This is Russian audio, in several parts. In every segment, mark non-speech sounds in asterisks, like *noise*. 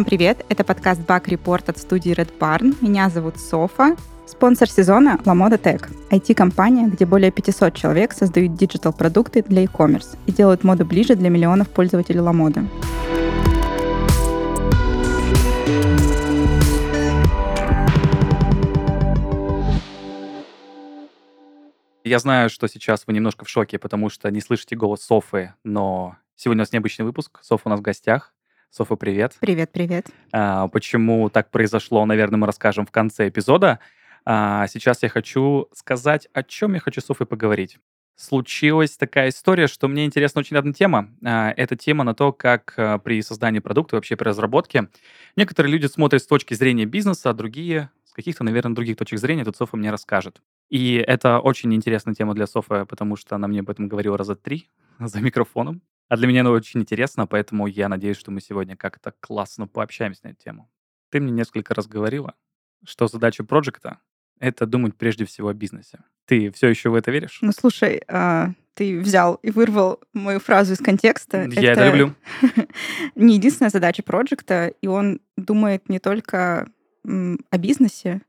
Всем привет! Это подкаст Bug Report от студии Red Barn. Меня зовут Софа. Спонсор сезона – LaModa Tech, IT-компания, где более 500 человек создают диджитал-продукты для e-commerce и делают моду ближе для миллионов пользователей LaModa. Я знаю, что сейчас вы немножко в шоке, потому что не слышите голос Софы, но сегодня у нас необычный выпуск. Софа у нас в гостях. Софа, привет. Привет, привет. А, почему так произошло, наверное, мы расскажем в конце эпизода. А, сейчас я хочу сказать, о чем я хочу с Софой поговорить. Случилась такая история, что мне интересна очень одна тема. А, это тема на то, как а, при создании продукта, вообще при разработке, некоторые люди смотрят с точки зрения бизнеса, а другие с каких-то, наверное, других точек зрения. Тут Софа мне расскажет. И это очень интересная тема для Софы, потому что она мне об этом говорила раза три *laughs* за микрофоном. А для меня она очень интересна, поэтому я надеюсь, что мы сегодня как-то классно пообщаемся на эту тему. Ты мне несколько раз говорила, что задача проекта — это думать прежде всего о бизнесе. Ты все еще в это веришь? Ну, слушай, а, ты взял и вырвал мою фразу из контекста. Я это, это люблю. *laughs* не единственная задача проекта, и он думает не только о бизнесе,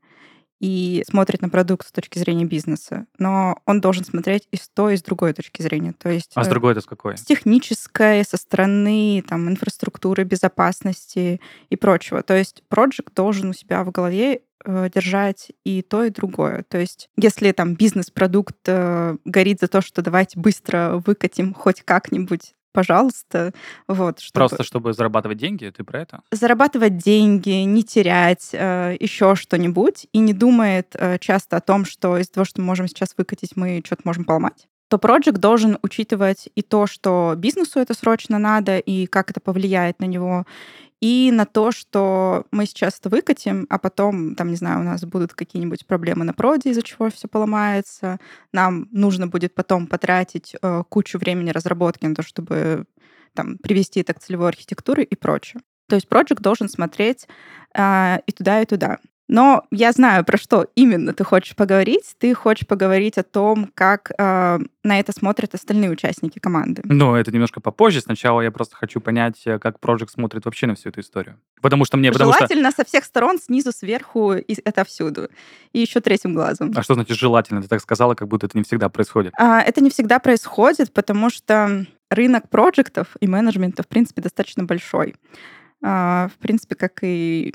и смотрит на продукт с точки зрения бизнеса, но он должен смотреть и с той, и с другой точки зрения. То есть, а с э, другой это с какой? С технической, со стороны там, инфраструктуры, безопасности и прочего. То есть проект должен у себя в голове э, держать и то, и другое. То есть, если там бизнес-продукт э, горит за то, что давайте быстро выкатим хоть как-нибудь пожалуйста. Вот, чтобы... Просто чтобы зарабатывать деньги, ты про это? Зарабатывать деньги, не терять э, еще что-нибудь и не думает э, часто о том, что из-за того, что мы можем сейчас выкатить, мы что-то можем поломать то проект должен учитывать и то, что бизнесу это срочно надо, и как это повлияет на него, и на то, что мы сейчас это выкатим, а потом, там, не знаю, у нас будут какие-нибудь проблемы на проде, из-за чего все поломается. Нам нужно будет потом потратить э, кучу времени разработки на то, чтобы там, привести это к целевой архитектуре и прочее. То есть проект должен смотреть э, и туда, и туда. Но я знаю, про что именно ты хочешь поговорить. Ты хочешь поговорить о том, как э, на это смотрят остальные участники команды. Ну, это немножко попозже. Сначала я просто хочу понять, э, как Project смотрит вообще на всю эту историю. Потому что мне... Желательно что... со всех сторон, снизу, сверху, и это всюду. И еще третьим глазом. А что значит желательно? Ты так сказала, как будто это не всегда происходит. А, это не всегда происходит, потому что рынок проектов и менеджмента, в принципе, достаточно большой. А, в принципе, как и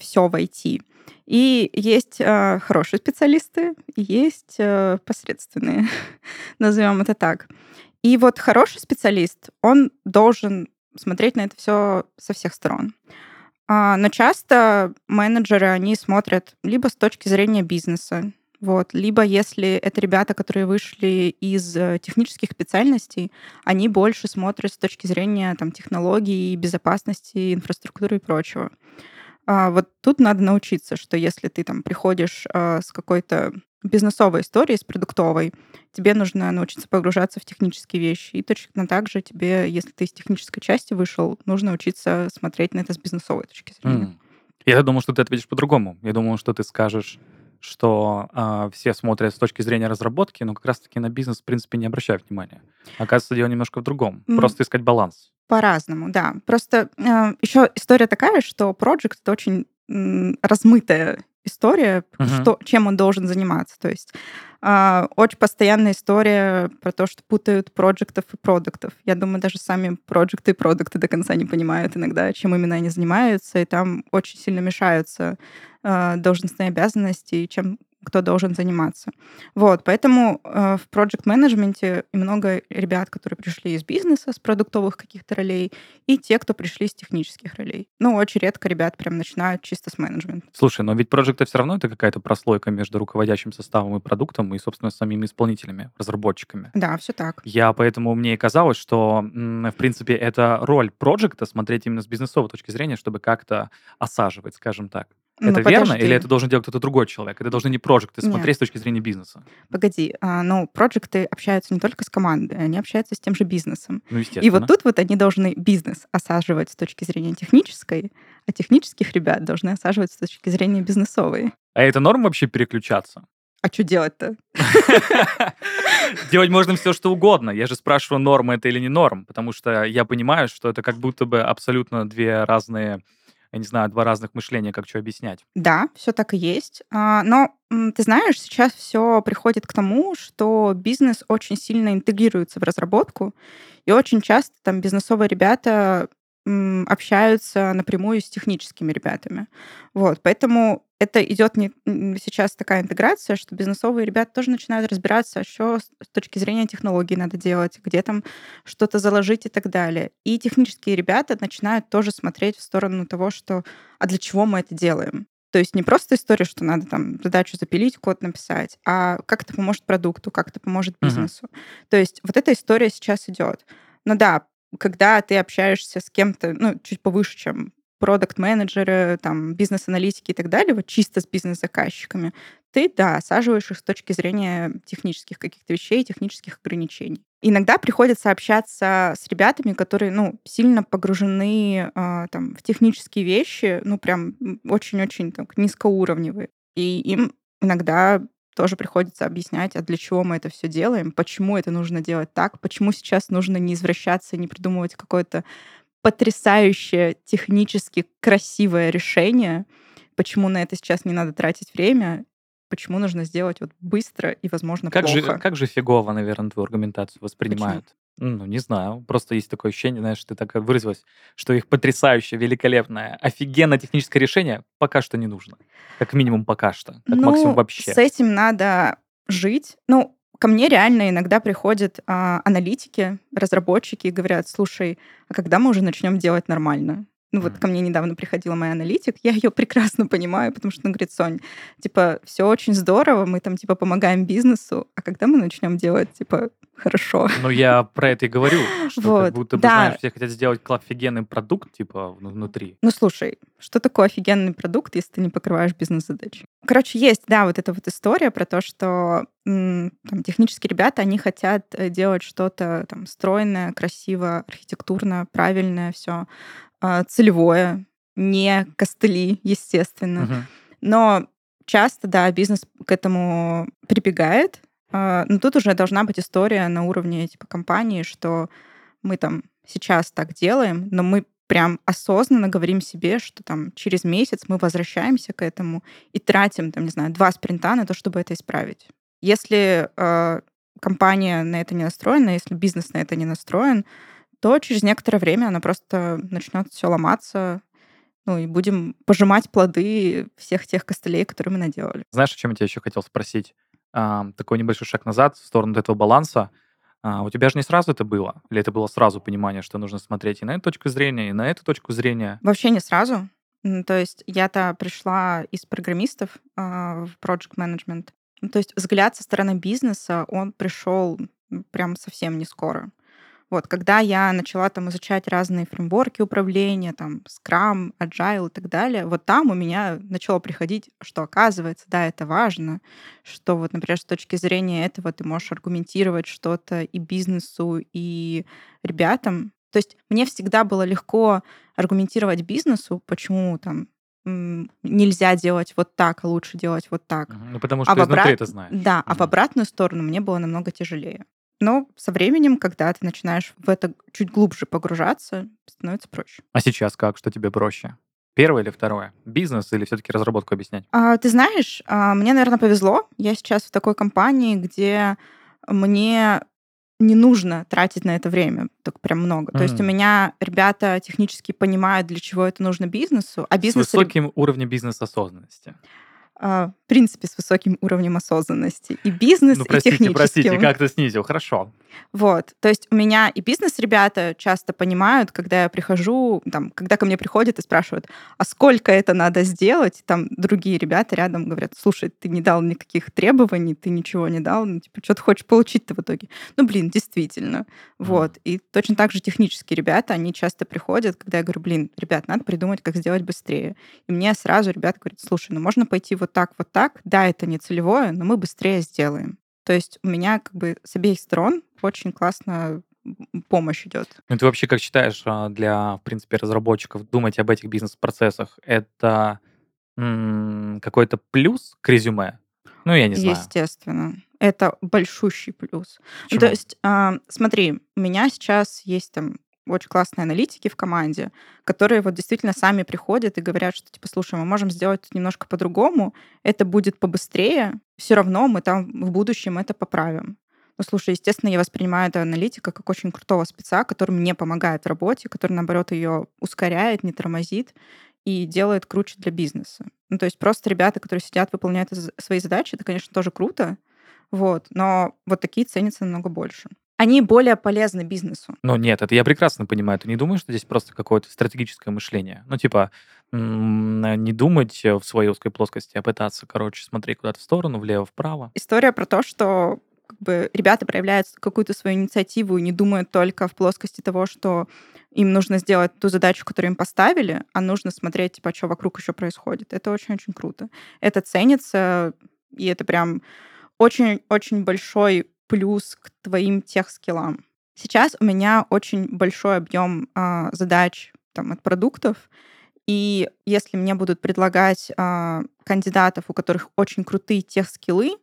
все в IT. И есть э, хорошие специалисты, есть э, посредственные, *laughs* назовем это так. И вот хороший специалист, он должен смотреть на это все со всех сторон. А, но часто менеджеры, они смотрят либо с точки зрения бизнеса, вот. Либо если это ребята, которые вышли из э, технических специальностей, они больше смотрят с точки зрения там, технологий, безопасности, инфраструктуры и прочего. А вот тут надо научиться, что если ты там приходишь а, с какой-то бизнесовой историей, с продуктовой, тебе нужно научиться погружаться в технические вещи. И точно так же тебе, если ты из технической части вышел, нужно учиться смотреть на это с бизнесовой точки зрения. Mm. Я думал, что ты ответишь по-другому. Я думал, что ты скажешь, что э, все смотрят с точки зрения разработки, но как раз-таки на бизнес, в принципе, не обращают внимания. Оказывается, дело немножко в другом. Mm. Просто искать баланс. По-разному, да. Просто э, еще история такая, что проект это очень э, размытая история, uh-huh. что, чем он должен заниматься. То есть э, очень постоянная история про то, что путают проектов и продуктов. Я думаю, даже сами проекты и продукты до конца не понимают иногда, чем именно они занимаются, и там очень сильно мешаются должностные обязанности и чем кто должен заниматься. Вот, поэтому э, в проект менеджменте много ребят, которые пришли из бизнеса, с продуктовых каких-то ролей, и те, кто пришли с технических ролей. Ну, очень редко ребят прям начинают чисто с менеджмента. Слушай, но ведь проекты все равно это какая-то прослойка между руководящим составом и продуктом, и, собственно, самими исполнителями, разработчиками. Да, все так. Я поэтому мне и казалось, что, в принципе, это роль проекта смотреть именно с бизнесовой точки зрения, чтобы как-то осаживать, скажем так. Ну, это верно? Или это должен делать кто-то другой человек? Это должны не проекты смотреть Нет. с точки зрения бизнеса? Погоди, а, ну, проекты общаются не только с командой, они общаются с тем же бизнесом. Ну, естественно. И вот тут вот они должны бизнес осаживать с точки зрения технической, а технических ребят должны осаживать с точки зрения бизнесовой. А это норм вообще переключаться? А что делать-то? *laughs* Делать можно все, что угодно. Я же спрашиваю, норм это или не норм, потому что я понимаю, что это как будто бы абсолютно две разные я не знаю, два разных мышления, как что объяснять. Да, все так и есть. А, но ты знаешь, сейчас все приходит к тому, что бизнес очень сильно интегрируется в разработку, и очень часто там бизнесовые ребята общаются напрямую с техническими ребятами. Вот, поэтому это идет не сейчас такая интеграция, что бизнесовые ребята тоже начинают разбираться, что с точки зрения технологий надо делать, где там что-то заложить и так далее. И технические ребята начинают тоже смотреть в сторону того, что а для чего мы это делаем? То есть не просто история, что надо там задачу запилить, код написать, а как это поможет продукту, как это поможет бизнесу. Uh-huh. То есть вот эта история сейчас идет. Но да, когда ты общаешься с кем-то, ну, чуть повыше, чем продукт-менеджеры, там, бизнес-аналитики и так далее, вот чисто с бизнес-заказчиками, ты, да, осаживаешь их с точки зрения технических каких-то вещей, технических ограничений. Иногда приходится общаться с ребятами, которые, ну, сильно погружены э, там, в технические вещи, ну, прям очень-очень так, низкоуровневые. И им иногда тоже приходится объяснять, а для чего мы это все делаем, почему это нужно делать так, почему сейчас нужно не извращаться, не придумывать какое-то потрясающее технически красивое решение, почему на это сейчас не надо тратить время, почему нужно сделать вот быстро и, возможно, как плохо. Же, как же фигово, наверное, твою аргументацию воспринимают? Почему? Ну, не знаю. Просто есть такое ощущение, знаешь, ты так выразилась, что их потрясающее, великолепное, офигенно техническое решение пока что не нужно. Как минимум пока что. Как ну, максимум вообще. С этим надо жить. Ну, ко мне реально иногда приходят а, аналитики, разработчики и говорят, слушай, а когда мы уже начнем делать нормально? Ну вот ко мне недавно приходила моя аналитик, я ее прекрасно понимаю, потому что она говорит, Сонь, типа, все очень здорово, мы там, типа, помогаем бизнесу, а когда мы начнем делать, типа, хорошо? Ну, я про это и говорю, что вот, как будто бы, да. знаешь, все хотят сделать офигенный продукт, типа, внутри. Ну, слушай, что такое офигенный продукт, если ты не покрываешь бизнес-задачи? Короче, есть, да, вот эта вот история про то, что там, технические ребята, они хотят э, делать что-то там стройное, красиво, архитектурно, правильное все. А, целевое, не костыли, естественно. Uh-huh. Но часто, да, бизнес к этому прибегает. А, но тут уже должна быть история на уровне типа компании, что мы там сейчас так делаем, но мы прям осознанно говорим себе, что там через месяц мы возвращаемся к этому и тратим, там, не знаю, два спринта на то, чтобы это исправить. Если э, компания на это не настроена, если бизнес на это не настроен, то через некоторое время она просто начнет все ломаться, ну и будем пожимать плоды всех тех костылей, которые мы наделали. Знаешь, о чем я тебя еще хотел спросить? А, такой небольшой шаг назад в сторону этого баланса. А, у тебя же не сразу это было? Или это было сразу понимание, что нужно смотреть и на эту точку зрения, и на эту точку зрения? Вообще не сразу. То есть я-то пришла из программистов э, в project management. То есть взгляд со стороны бизнеса, он пришел прям совсем не скоро. Вот, когда я начала там изучать разные фреймворки управления, там, Scrum, Agile и так далее, вот там у меня начало приходить, что оказывается, да, это важно, что вот, например, с точки зрения этого ты можешь аргументировать что-то и бизнесу, и ребятам. То есть мне всегда было легко аргументировать бизнесу, почему там нельзя делать вот так, а лучше делать вот так. Ну, потому что а изнутри обрат... это знаешь. Да, а в обратную сторону мне было намного тяжелее. Но со временем, когда ты начинаешь в это чуть глубже погружаться, становится проще. А сейчас как? Что тебе проще? Первое или второе? Бизнес или все-таки разработку объяснять? А, ты знаешь, а, мне, наверное, повезло. Я сейчас в такой компании, где мне не нужно тратить на это время так прям много. Mm. То есть у меня ребята технически понимают, для чего это нужно бизнесу, а бизнес... С высоким уровнем бизнес-осознанности. А, в принципе, с высоким уровнем осознанности. И бизнес, ну, простите, и техническим. Простите, как ты снизил? Хорошо. Вот. То есть у меня и бизнес-ребята часто понимают, когда я прихожу, там, когда ко мне приходят и спрашивают, а сколько это надо сделать? Там другие ребята рядом говорят, слушай, ты не дал никаких требований, ты ничего не дал, ну, типа, что ты хочешь получить-то в итоге? Ну, блин, действительно. Вот. И точно так же технические ребята, они часто приходят, когда я говорю, блин, ребят, надо придумать, как сделать быстрее. И мне сразу ребята говорят, слушай, ну можно пойти вот так, вот так. Да, это не целевое, но мы быстрее сделаем. То есть у меня как бы с обеих сторон очень классно помощь идет. Ну, ты вообще как считаешь а, для, в принципе, разработчиков думать об этих бизнес-процессах? Это м- какой-то плюс к резюме? Ну, я не знаю. Естественно. Это большущий плюс. Ну, Почему? то есть, а, смотри, у меня сейчас есть там очень классные аналитики в команде, которые вот действительно сами приходят и говорят, что типа, слушай, мы можем сделать немножко по-другому, это будет побыстрее, все равно мы там в будущем это поправим. Ну, слушай, естественно, я воспринимаю этого аналитика как очень крутого спеца, который мне помогает в работе, который, наоборот, ее ускоряет, не тормозит и делает круче для бизнеса. Ну, то есть просто ребята, которые сидят, выполняют свои задачи, это, конечно, тоже круто, вот, но вот такие ценятся намного больше. Они более полезны бизнесу. Ну, нет, это я прекрасно понимаю. Ты не думаешь, что здесь просто какое-то стратегическое мышление? Ну, типа, м, не думать в своей узкой плоскости, а пытаться, короче, смотреть куда-то в сторону, влево, вправо. История про то, что как бы, ребята проявляют какую-то свою инициативу и не думают только в плоскости того, что им нужно сделать ту задачу, которую им поставили, а нужно смотреть, типа, что вокруг еще происходит. Это очень-очень круто. Это ценится, и это прям очень-очень большой плюс к твоим тех-скиллам. Сейчас у меня очень большой объем а, задач там, от продуктов, и если мне будут предлагать а, кандидатов, у которых очень крутые тех-скиллы,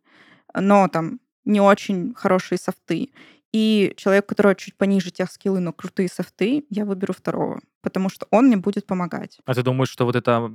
но там не очень хорошие софты, и человек, у которого чуть пониже тех скиллы, но крутые софты, я выберу второго, потому что он мне будет помогать. А ты думаешь, что вот эта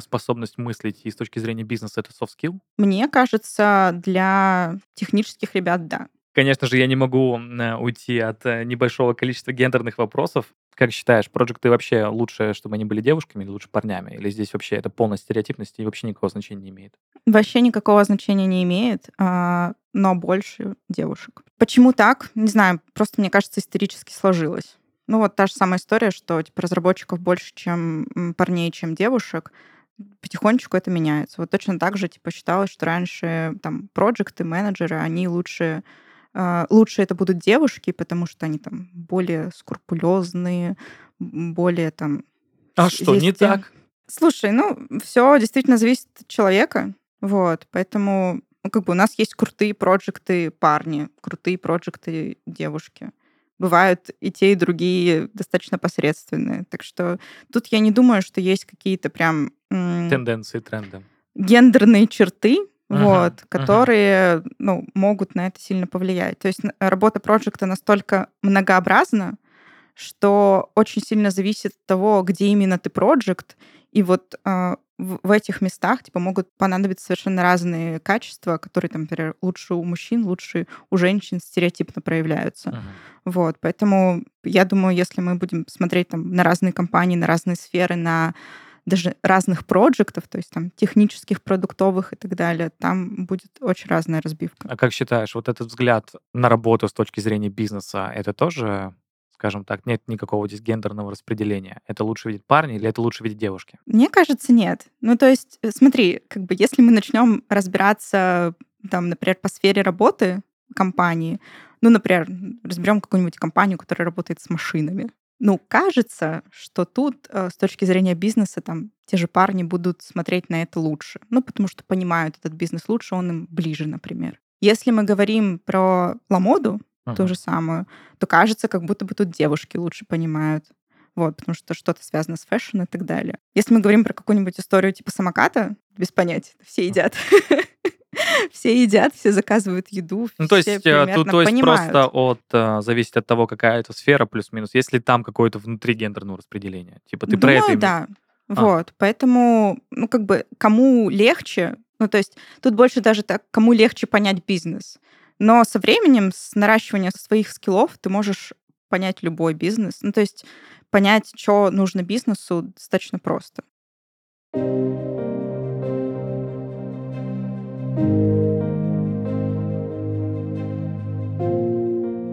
способность мыслить и с точки зрения бизнеса это soft skill? Мне кажется, для технических ребят, да. Конечно же, я не могу м, уйти от э, небольшого количества гендерных вопросов. Как считаешь, проекты вообще лучше, чтобы они были девушками или лучше парнями? Или здесь вообще это полная стереотипность и вообще никакого значения не имеет? Вообще никакого значения не имеет, а, но больше девушек. Почему так? Не знаю, просто мне кажется, исторически сложилось. Ну вот та же самая история, что типа разработчиков больше, чем парней, чем девушек. Потихонечку это меняется. Вот точно так же типа считалось, что раньше там проекты, менеджеры, они лучше лучше это будут девушки, потому что они там более скрупулезные, более там... А что, не есть, так? Слушай, ну, все действительно зависит от человека. Вот, поэтому ну, как бы у нас есть крутые проекты парни, крутые проекты девушки. Бывают и те, и другие достаточно посредственные. Так что тут я не думаю, что есть какие-то прям Тенденции, тренды. гендерные черты, Мгм, вот, которые ну, могут на это сильно повлиять. То есть работа проекта настолько многообразна, что очень сильно зависит от того, где именно ты проект, и вот а, в, в этих местах типа могут понадобиться совершенно разные качества, которые, там, например, лучше у мужчин, лучше у женщин стереотипно проявляются. Мгм. Вот, поэтому я думаю, если мы будем смотреть там на разные компании, на разные сферы, на даже разных проектов, то есть там технических, продуктовых и так далее, там будет очень разная разбивка. А как считаешь, вот этот взгляд на работу с точки зрения бизнеса, это тоже, скажем так, нет никакого здесь гендерного распределения? Это лучше видеть парни или это лучше видеть девушки? Мне кажется, нет. Ну, то есть, э, смотри, как бы если мы начнем разбираться, там, например, по сфере работы компании, ну, например, разберем какую-нибудь компанию, которая работает с машинами. Ну, кажется, что тут э, с точки зрения бизнеса там те же парни будут смотреть на это лучше. Ну, потому что понимают этот бизнес лучше, он им ближе, например. Если мы говорим про ламоду, ту Мгм. же самую, то кажется, как будто бы тут девушки лучше понимают. Вот, потому что что-то связано с fashion и так далее. Если мы говорим про какую-нибудь историю типа самоката, без понятия, все едят. *laughs* *laughs* Все едят, все заказывают еду, Ну, то есть, э, тут, то есть понимают. просто от, э, зависит от того, какая это сфера, плюс-минус, если там какое-то внутри гендерного распределения. Типа ты про это Думаю, имеешь? да. А. Вот, поэтому, ну, как бы, кому легче, ну, то есть тут больше даже так, кому легче понять бизнес. Но со временем, с наращиванием своих скиллов, ты можешь понять любой бизнес. Ну, то есть понять, что нужно бизнесу, достаточно просто.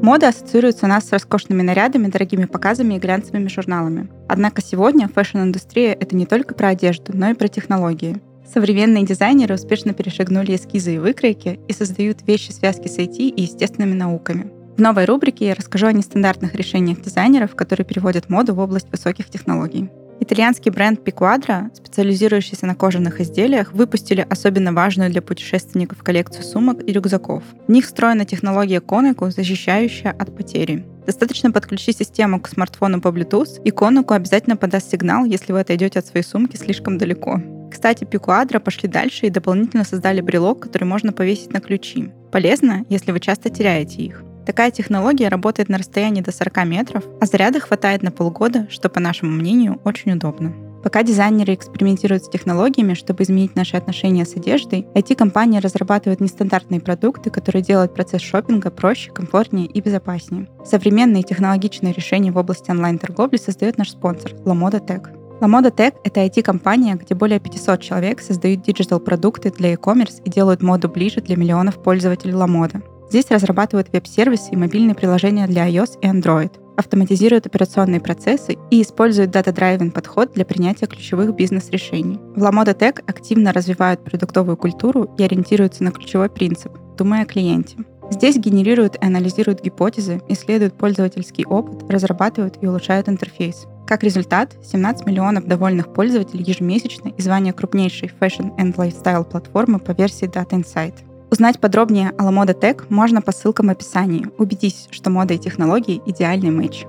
Мода ассоциируется у нас с роскошными нарядами, дорогими показами и глянцевыми журналами. Однако сегодня fashion-индустрия — это не только про одежду, но и про технологии. Современные дизайнеры успешно перешагнули эскизы и выкройки и создают вещи связки с IT и естественными науками. В новой рубрике я расскажу о нестандартных решениях дизайнеров, которые переводят моду в область высоких технологий. Итальянский бренд Piquadra, специализирующийся на кожаных изделиях, выпустили особенно важную для путешественников коллекцию сумок и рюкзаков. В них встроена технология Koneku, защищающая от потери. Достаточно подключить систему к смартфону по Bluetooth, и Koneku обязательно подаст сигнал, если вы отойдете от своей сумки слишком далеко. Кстати, Пикуадро пошли дальше и дополнительно создали брелок, который можно повесить на ключи. Полезно, если вы часто теряете их. Такая технология работает на расстоянии до 40 метров, а заряда хватает на полгода, что, по нашему мнению, очень удобно. Пока дизайнеры экспериментируют с технологиями, чтобы изменить наши отношения с одеждой, IT-компании разрабатывают нестандартные продукты, которые делают процесс шопинга проще, комфортнее и безопаснее. Современные технологичные решения в области онлайн-торговли создает наш спонсор – LaModa Tech. LaModa Tech — это IT-компания, где более 500 человек создают digital-продукты для e-commerce и делают моду ближе для миллионов пользователей LaModa. Здесь разрабатывают веб-сервисы и мобильные приложения для iOS и Android, автоматизируют операционные процессы и используют data-driven подход для принятия ключевых бизнес-решений. В LaModa Tech активно развивают продуктовую культуру и ориентируются на ключевой принцип – думай о клиенте. Здесь генерируют и анализируют гипотезы, исследуют пользовательский опыт, разрабатывают и улучшают интерфейс. Как результат, 17 миллионов довольных пользователей ежемесячно и звание крупнейшей fashion and lifestyle платформы по версии Data Insight. Узнать подробнее о LaModa Tech можно по ссылкам в описании. Убедись, что мода и технологии — идеальный матч.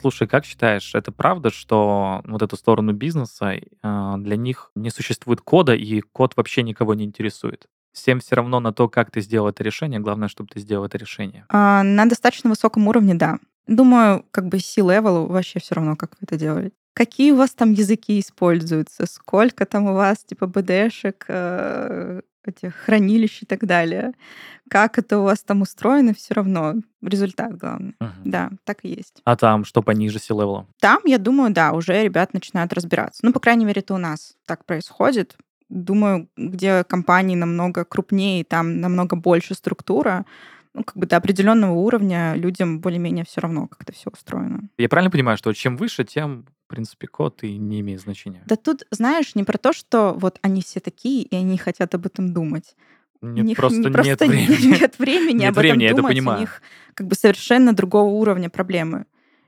Слушай, как считаешь, это правда, что вот эту сторону бизнеса, а, для них не существует кода, и код вообще никого не интересует? Всем все равно на то, как ты сделал это решение, главное, чтобы ты сделал это решение. А, на достаточно высоком уровне, да. Думаю, как бы C-level вообще все равно, как вы это делаете. Какие у вас там языки используются? Сколько там у вас, типа, БДшек, э, этих хранилищ и так далее? Как это у вас там устроено, все равно результат главный. Мгм. Да, так и есть. А там что пониже C-level? Там, я думаю, да, уже ребят начинают разбираться. Ну, по крайней мере, это у нас так происходит. Думаю, где компании намного крупнее, там намного больше структура, ну, как бы до определенного уровня людям более-менее все равно, как это все устроено. Я правильно понимаю, что чем выше, тем, в принципе, код и не имеет значения? Да тут, знаешь, не про то, что вот они все такие, и они хотят об этом думать. Нет, у них просто, *laughs* не- нет *laughs* времени. нет времени Нет об этом времени, я это думать. понимаю. У них как бы совершенно другого уровня проблемы.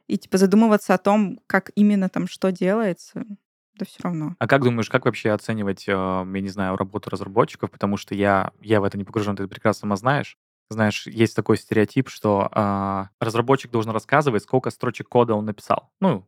И типа задумываться о том, как именно там что делается, да все равно. А как думаешь, как вообще оценивать, э, я не знаю, работу разработчиков? Потому что я, я в это не погружен, ты прекрасно сама знаешь. Знаешь, есть такой стереотип, что а, разработчик должен рассказывать, сколько строчек кода он написал. Ну,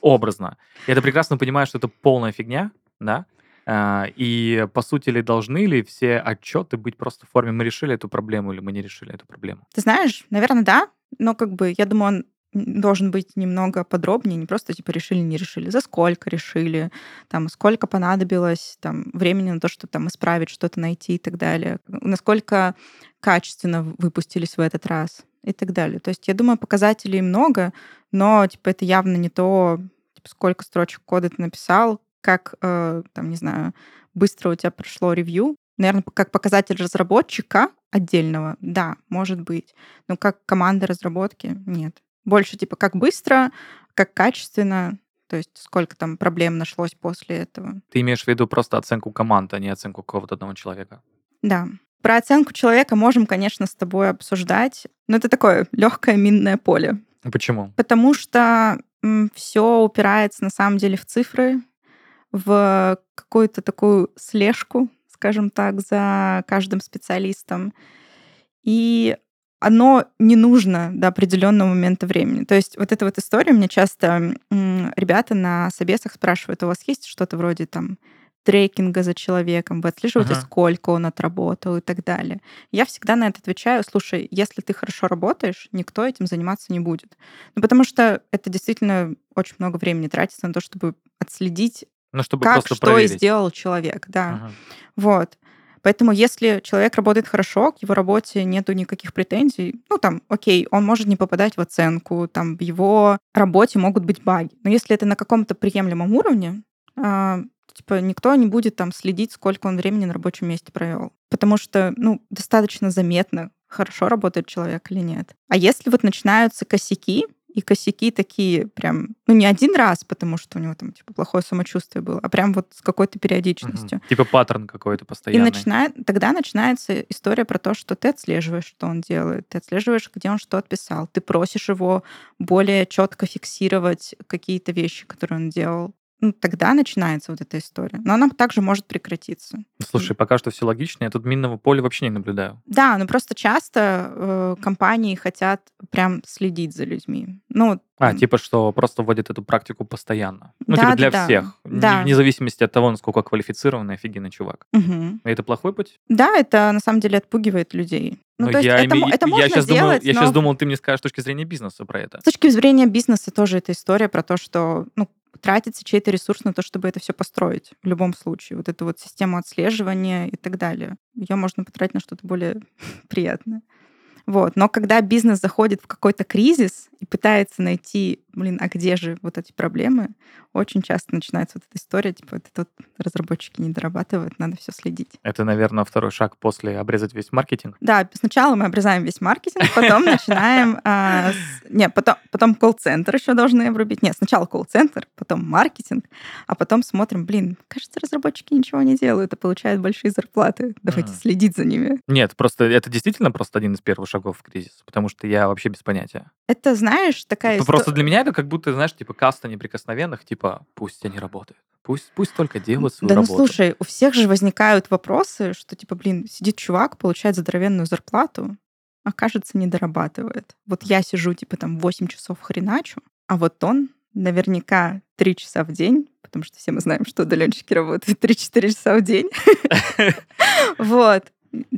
образно. Я это прекрасно понимаю, что это полная фигня, да? А, и по сути ли должны ли все отчеты быть просто в форме «мы решили эту проблему» или «мы не решили эту проблему»? Ты знаешь, наверное, да, но как бы я думаю, он должен быть немного подробнее, не просто типа решили, не решили, за сколько решили, там, сколько понадобилось там, времени на то, чтобы там исправить, что-то найти и так далее, насколько качественно выпустились в этот раз и так далее. То есть я думаю, показателей много, но типа это явно не то, типа, сколько строчек кода ты написал, как, э, там, не знаю, быстро у тебя прошло ревью. Наверное, как показатель разработчика отдельного, да, может быть. Но как команда разработки, нет. Больше типа как быстро, как качественно, то есть сколько там проблем нашлось после этого. Ты имеешь в виду просто оценку команд, а не оценку какого-то одного человека? Да. Про оценку человека можем, конечно, с тобой обсуждать, но это такое легкое минное поле. Почему? Потому что все упирается на самом деле в цифры, в какую-то такую слежку, скажем так, за каждым специалистом. И оно не нужно до определенного момента времени. То есть вот эта вот история, мне часто ребята на собесах спрашивают, у вас есть что-то вроде там трекинга за человеком, вы отслеживаете, Ага. сколько он отработал и так далее. Я всегда на это отвечаю, слушай, если ты хорошо работаешь, никто этим заниматься не будет. Ну, потому что это действительно очень много времени тратится на то, чтобы отследить, Ну, чтобы как что проверить. и сделал человек, да. Ага. Вот. Поэтому если человек работает хорошо, к его работе нету никаких претензий, ну там, окей, он может не попадать в оценку, там в его работе могут быть баги. Но если это на каком-то приемлемом уровне, а, типа никто не будет там следить, сколько он времени на рабочем месте провел. Потому что, ну, достаточно заметно, хорошо работает человек или нет. А если вот начинаются косяки, и косяки такие прям, ну, не один раз, потому что у него там, типа, плохое самочувствие было, а прям вот с какой-то периодичностью. Мгм. Типа паттерн какой-то И постоянный. начинает, тогда начинается история про то, что ты отслеживаешь, что он делает, ты отслеживаешь, где он что отписал, ты просишь его более четко фиксировать какие-то вещи, которые он делал. Ну, тогда начинается вот эта история. Но она также может прекратиться. Слушай, пока что все логично. Я тут минного поля вообще не наблюдаю. Да, но просто часто э, компании хотят прям следить за людьми. Ну, а, типа, что просто вводят эту практику постоянно. Ну, да, типа для да, всех. Да. Вне зависимости от того, насколько квалифицированный офигенный чувак. Угу. Это плохой путь? Да, это на самом деле отпугивает людей. Ну, Но то есть я, это, име... это можно я сейчас сделать, думал, я но... сейчас думал, ты мне скажешь с точки зрения бизнеса про это. С точки зрения бизнеса тоже эта история про то, что ну, тратится чей-то ресурс на то, чтобы это все построить. В любом случае. Вот эту вот систему отслеживания и так далее. Ее можно потратить на что-то более *laughs* приятное. Вот. Но когда бизнес заходит в какой-то кризис и пытается найти, блин, а где же вот эти проблемы, очень часто начинается вот эта история, типа, это вот разработчики не дорабатывают, надо все следить. Это, наверное, второй шаг после обрезать весь маркетинг. Да, сначала мы обрезаем весь маркетинг, потом начинаем... *laughs* А, не, потом, колл-центр еще должны обрубить. Нет, сначала колл-центр, потом маркетинг, а потом смотрим, блин, кажется, разработчики ничего не делают и получают большие зарплаты. Давайте следить за ними. Нет, просто это действительно просто один из первых шагов в кризис, потому что я вообще без понятия. Это, знаешь, такая история... Просто для меня это как будто, знаешь, типа каста неприкосновенных, типа пусть они работают. Пусть, пусть только делают свою да, работу. Да ну слушай, у всех же возникают вопросы, что типа, блин, сидит чувак, получает здоровенную зарплату, а кажется, не дорабатывает. Вот я сижу, типа, там 8 часов хреначу, а вот он наверняка 3 часа в день, потому что все мы знаем, что удаленщики работают 3-4 часа в день. *laughs* Вот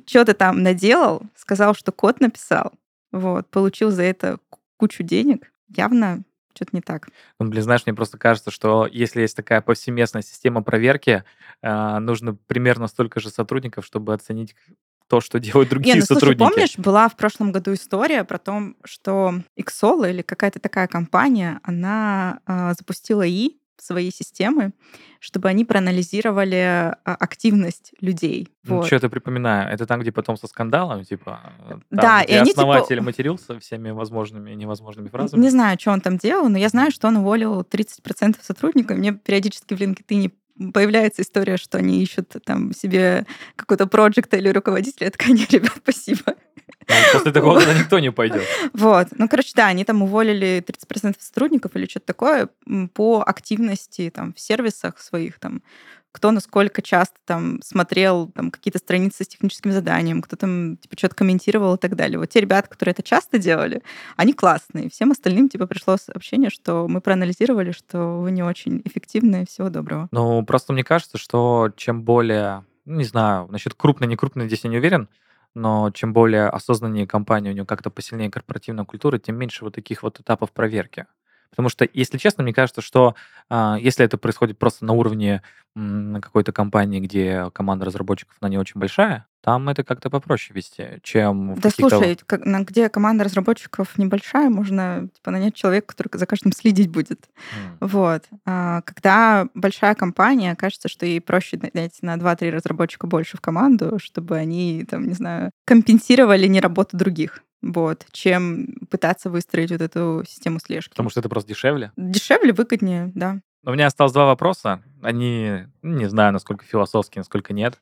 что-то там наделал, сказал, что код написал, вот, получил за это кучу денег, явно что-то не так. Ну, блин, знаешь, мне просто кажется, что если есть такая повсеместная система проверки, э, нужно примерно столько же сотрудников, чтобы оценить то, что делают другие Не, ну, сотрудники. Слушай, помнишь, была в прошлом году история про то, что Xolo или какая-то такая компания, она э, запустила И, свои системы, чтобы они проанализировали а, активность людей. Ну, вот. Что-то припоминаю. Это там, где потом со скандалом, типа, э, там, да, и они, основатель типа... матерился всеми возможными и невозможными фразами. Не знаю, что он там делал, но я знаю, что он уволил 30% сотрудников. Мне периодически в LinkedIn появляется история, что они ищут там себе какой-то проект или руководителя. *laughs* Такая, нет, ребят, спасибо. Ну, после такого туда никто не пойдет. Вот. Ну, короче, да, они там уволили 30% сотрудников или что-то такое по активности там в сервисах своих там кто насколько часто там смотрел там какие-то страницы с техническим заданием, кто там типа что-то комментировал и так далее. Вот те ребята, которые это часто делали, они классные. Всем остальным типа пришло сообщение, что мы проанализировали, что вы не очень эффективны. Всего доброго. Ну, просто мне кажется, что чем более, ну, не знаю, насчет крупной, не крупной здесь я не уверен, но чем более осознаннее компания, у нее как-то посильнее корпоративная культура, тем меньше вот таких вот этапов проверки. Потому что, если честно, мне кажется, что э, если это происходит просто на уровне м, какой-то компании, где команда разработчиков, она не очень большая, там это как-то попроще вести, чем Да слушай, как, на, где команда разработчиков небольшая, можно типа, нанять человека, который за каждым следить будет. Mm. Вот. А, когда большая компания, кажется, что ей проще нанять на 2-3 разработчика больше в команду, чтобы они, там, не знаю, компенсировали неработу других вот, чем пытаться выстроить вот эту систему слежки. Потому что это просто дешевле? Дешевле, выгоднее, да. У меня осталось два вопроса. Они, не знаю, насколько философские, насколько нет.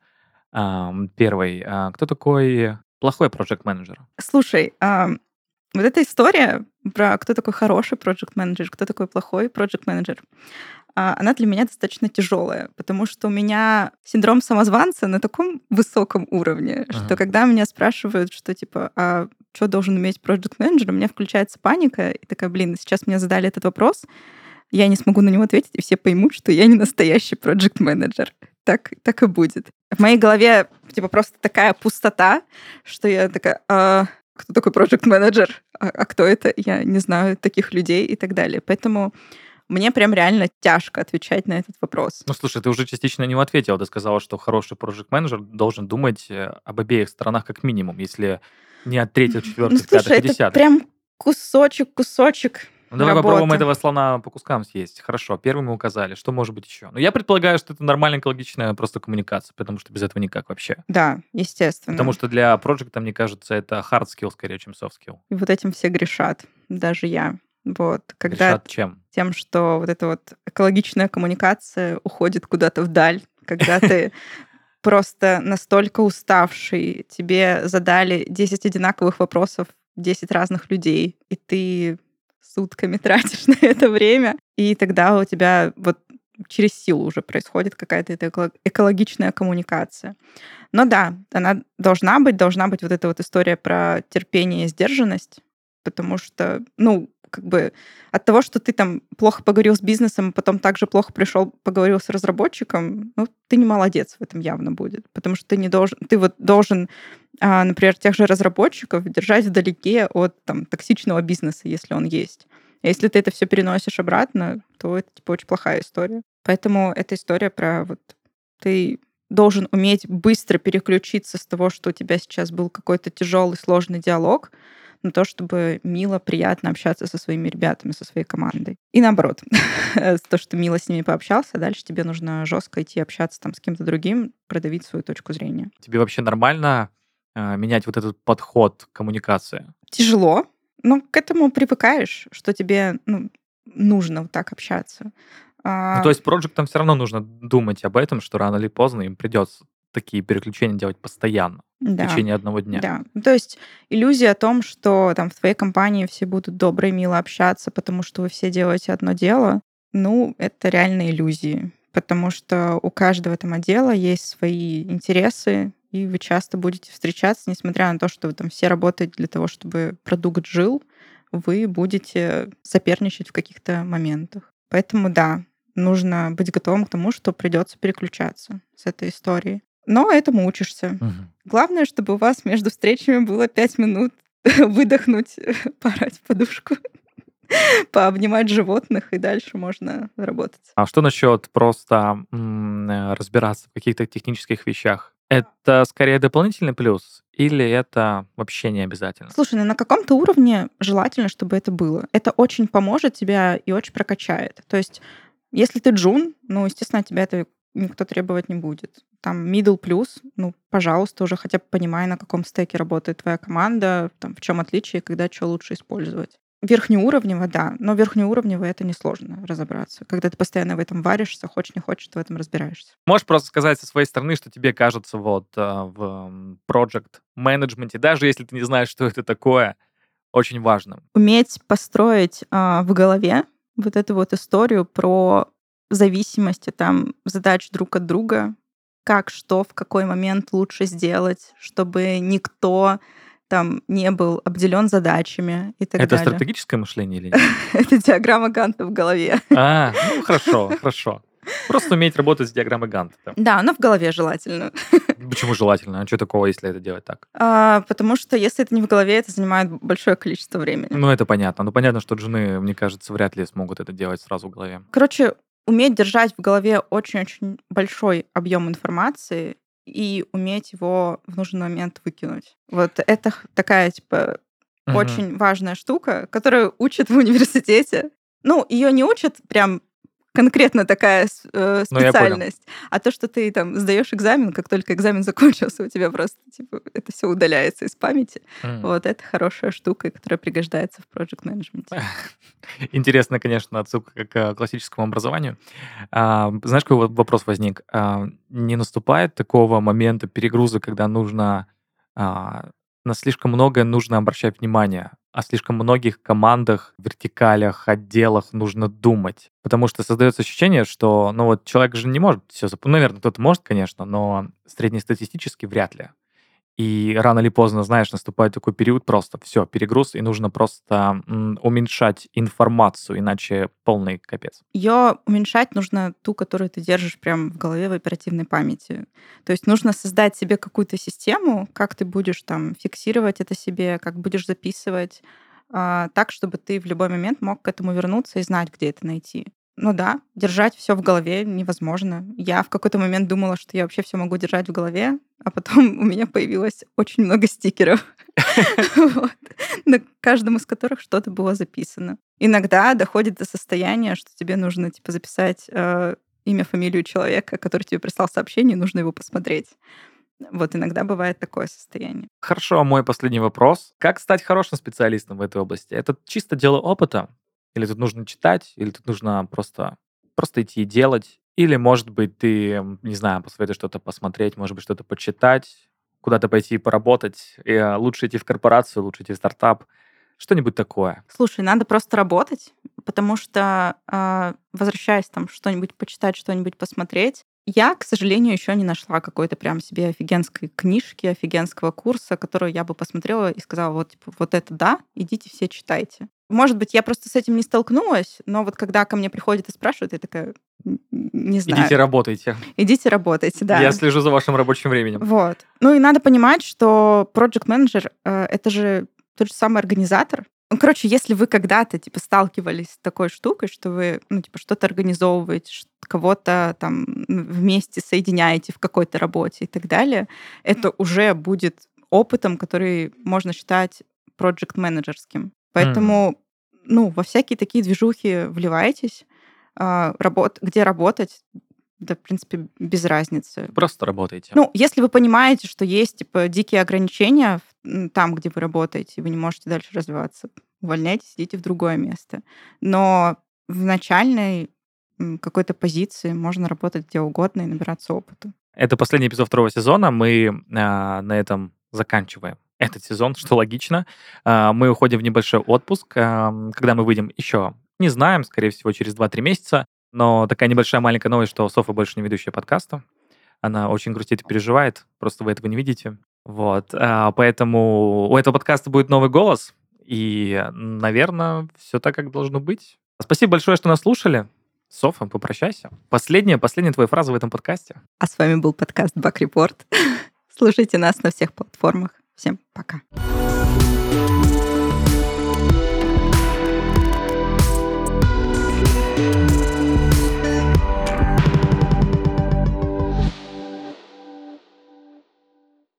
Первый. А, кто такой плохой проект менеджер Слушай, вот эта история про кто такой хороший проект менеджер кто такой плохой проект менеджер она для меня достаточно тяжелая, потому что у меня синдром самозванца на таком высоком уровне, ага. что когда меня спрашивают, что типа, а что должен уметь проект менеджер у меня включается паника, и такая, блин, сейчас мне задали этот вопрос, я не смогу на него ответить, и все поймут, что я не настоящий проект менеджер Так, так и будет. В моей голове типа просто такая пустота, что я такая, а, кто такой проект менеджер а, а кто это? Я не знаю таких людей и так далее. Поэтому мне прям реально тяжко отвечать на этот вопрос. Ну, слушай, ты уже частично на него ответил. Ты сказала, что хороший проект менеджер должен думать э, об обеих сторонах как минимум, если не от третьего, четвертого, ну, пятого, десятого. это прям кусочек, кусочек ну, давай работы. попробуем этого слона по кускам съесть. Хорошо, первый мы указали. Что может быть еще? Ну, я предполагаю, что это нормальная экологичная просто коммуникация, потому что без этого никак вообще. Да, естественно. Потому что для проекта, мне кажется, это hard skill скорее, чем soft skill. И вот этим все грешат, даже я. Вот, когда Грешат чем? Тем, что вот эта вот экологичная коммуникация уходит куда-то вдаль, когда ты *laughs* просто настолько уставший, тебе задали 10 одинаковых вопросов 10 разных людей, и ты сутками *laughs* тратишь на это время, и тогда у тебя вот через силу уже происходит какая-то эта экологичная коммуникация. Но да, она должна быть, должна быть вот эта вот история про терпение и сдержанность, потому что, ну, как бы от того, что ты там плохо поговорил с бизнесом, потом также плохо пришел, поговорил с разработчиком, ну, ты не молодец в этом явно будет, потому что ты не должен, ты вот должен, а, например, тех же разработчиков держать вдалеке от там токсичного бизнеса, если он есть. А если ты это все переносишь обратно, то это типа очень плохая история. Поэтому эта история про вот ты должен уметь быстро переключиться с того, что у тебя сейчас был какой-то тяжелый, сложный диалог, на то, чтобы мило, приятно общаться со своими ребятами, со своей командой. И наоборот, *laughs* то, что мило с ними пообщался, дальше тебе нужно жестко идти общаться там с кем-то другим, продавить свою точку зрения. Тебе вообще нормально э, менять вот этот подход к коммуникации? Тяжело, но к этому привыкаешь, что тебе ну, нужно вот так общаться. Ну, то есть проектам все равно нужно думать об этом, что рано или поздно им придется такие переключения делать постоянно да. в течение одного дня. Да. Ну, то есть иллюзия о том, что там в твоей компании все будут добро и мило общаться, потому что вы все делаете одно дело, ну, это реально иллюзии. Потому что у каждого там отдела есть свои интересы, и вы часто будете встречаться, несмотря на то, что вы там все работаете для того, чтобы продукт жил, вы будете соперничать в каких-то моментах. Поэтому да, нужно быть готовым к тому, что придется переключаться с этой историей. Но этому учишься. Угу. Главное, чтобы у вас между встречами было пять минут *laughs* выдохнуть, *laughs* порать подушку, *laughs* пообнимать животных, и дальше можно работать. А что насчет просто м- разбираться в каких-то технических вещах? Это скорее дополнительный плюс или это вообще не обязательно? Слушай, ну на каком-то уровне желательно, чтобы это было. Это очень поможет тебя и очень прокачает. То есть, если ты джун, ну, естественно, тебя это никто требовать не будет. Там middle плюс, ну, пожалуйста, уже хотя бы понимай, на каком стеке работает твоя команда, там, в чем отличие, когда что лучше использовать. Верхнеуровнево, да, но верхнеуровнево это несложно разобраться. Когда ты постоянно в этом варишься, хочешь не хочешь, ты в этом разбираешься. Можешь просто сказать со своей стороны, что тебе кажется вот э, в project менеджменте, даже если ты не знаешь, что это такое, очень важным. Уметь построить э, в голове вот эту вот историю про зависимости там задач друг от друга, как, что, в какой момент лучше сделать, чтобы никто там не был обделен задачами и так Это далее. стратегическое мышление или *laughs* нет? Это диаграмма Ганта в голове. А, ну хорошо, хорошо. Просто уметь работать с диаграммой Ганта. Да, но в голове желательно. *laughs* Почему желательно? А что такого, если это делать так? А, потому что если это не в голове, это занимает большое количество времени. Ну, это понятно. Ну, понятно, что жены, мне кажется, вряд ли смогут это делать сразу в голове. Короче, уметь держать в голове очень-очень большой объем информации и уметь его в нужный момент выкинуть. Вот это такая, типа, угу. очень важная штука, которую учат в университете. Ну, ее не учат прям конкретно такая э, ну, специальность. Ну, а то, что ты там сдаешь экзамен, как только экзамен *laughs* закончился, у тебя просто типа это все удаляется из памяти. Mm. Вот это хорошая штука, которая пригождается в project management. *laughs* Интересно, конечно, отсылка к классическому образованию. А, знаешь, какой вопрос возник? А, не наступает такого момента перегруза, когда нужно а, на слишком многое нужно обращать внимание о слишком многих командах, вертикалях, отделах нужно думать. Потому что создается ощущение, что, ну вот человек же не может все запомнить. Ну, наверное, кто-то может, конечно, но среднестатистически вряд ли. И рано или поздно, знаешь, наступает такой период просто, все, перегруз, и нужно просто уменьшать информацию, иначе полный капец. Ее уменьшать нужно ту, которую ты держишь прямо в голове в оперативной памяти. То есть нужно создать себе какую-то систему, как ты будешь там фиксировать это себе, как будешь записывать, э, так, чтобы ты в любой момент мог к этому вернуться и знать, где это найти. Ну да, держать все в голове невозможно. Я в какой-то момент думала, что я вообще все могу держать в голове, а потом *laughs* у меня появилось очень много стикеров, *laughs* на каждом из которых что-то было записано. Иногда доходит до состояния, что тебе нужно типа записать э, имя, фамилию человека, который тебе прислал сообщение, нужно его посмотреть. Вот иногда бывает такое состояние. Хорошо, а мой последний вопрос. Как стать хорошим специалистом в этой области? Это чисто дело опыта? Или тут нужно читать, или тут нужно просто, просто идти и делать. Или, может быть, ты, не знаю, посоветуешь что-то посмотреть, может быть, что-то почитать, куда-то пойти и поработать. И, а, лучше идти в корпорацию, лучше идти в стартап. Что-нибудь такое. Слушай, надо просто работать, потому что, э, возвращаясь там что-нибудь почитать, что-нибудь посмотреть, я, к сожалению, еще не нашла какой-то прям себе офигенской книжки, офигенского курса, которую я бы посмотрела и сказала, вот, типа, вот это да, идите все читайте. Может быть, я просто с этим не столкнулась, но вот когда ко мне приходят и спрашивают, я такая, не знаю. Идите работайте. Идите работайте, да. Я слежу за вашим рабочим временем. Вот. Ну и надо понимать, что project manager э, это же тот же самый организатор. Ну, короче, если вы когда-то, типа, сталкивались с такой штукой, что вы, ну, типа, что-то организовываете, кого-то там вместе соединяете в какой-то работе и так далее, это уже будет опытом, который можно считать project менеджерским. Поэтому, mm. ну, во всякие такие движухи вливайтесь, а, работ, где работать, да, в принципе, без разницы. Просто работайте. Ну, если вы понимаете, что есть, типа, дикие ограничения там, где вы работаете, и вы не можете дальше развиваться, увольняйтесь, идите в другое место. Но в начальной какой-то позиции можно работать где угодно и набираться опыта. Это последний эпизод второго сезона. Мы э, на этом заканчиваем этот сезон, что логично. Э, мы уходим в небольшой отпуск. Когда мы выйдем, еще не знаем, скорее всего, через 2-3 месяца. Но такая небольшая маленькая новость, что Софа больше не ведущая подкаста. Она очень грустит и переживает, просто вы этого не видите. Вот, а, поэтому у этого подкаста будет новый голос, и, наверное, все так, как должно быть. Спасибо большое, что нас слушали. Софа, попрощайся. Последняя, последняя твоя фраза в этом подкасте. А с вами был подкаст Бак Report. *laughs* Слушайте нас на всех платформах. Всем пока.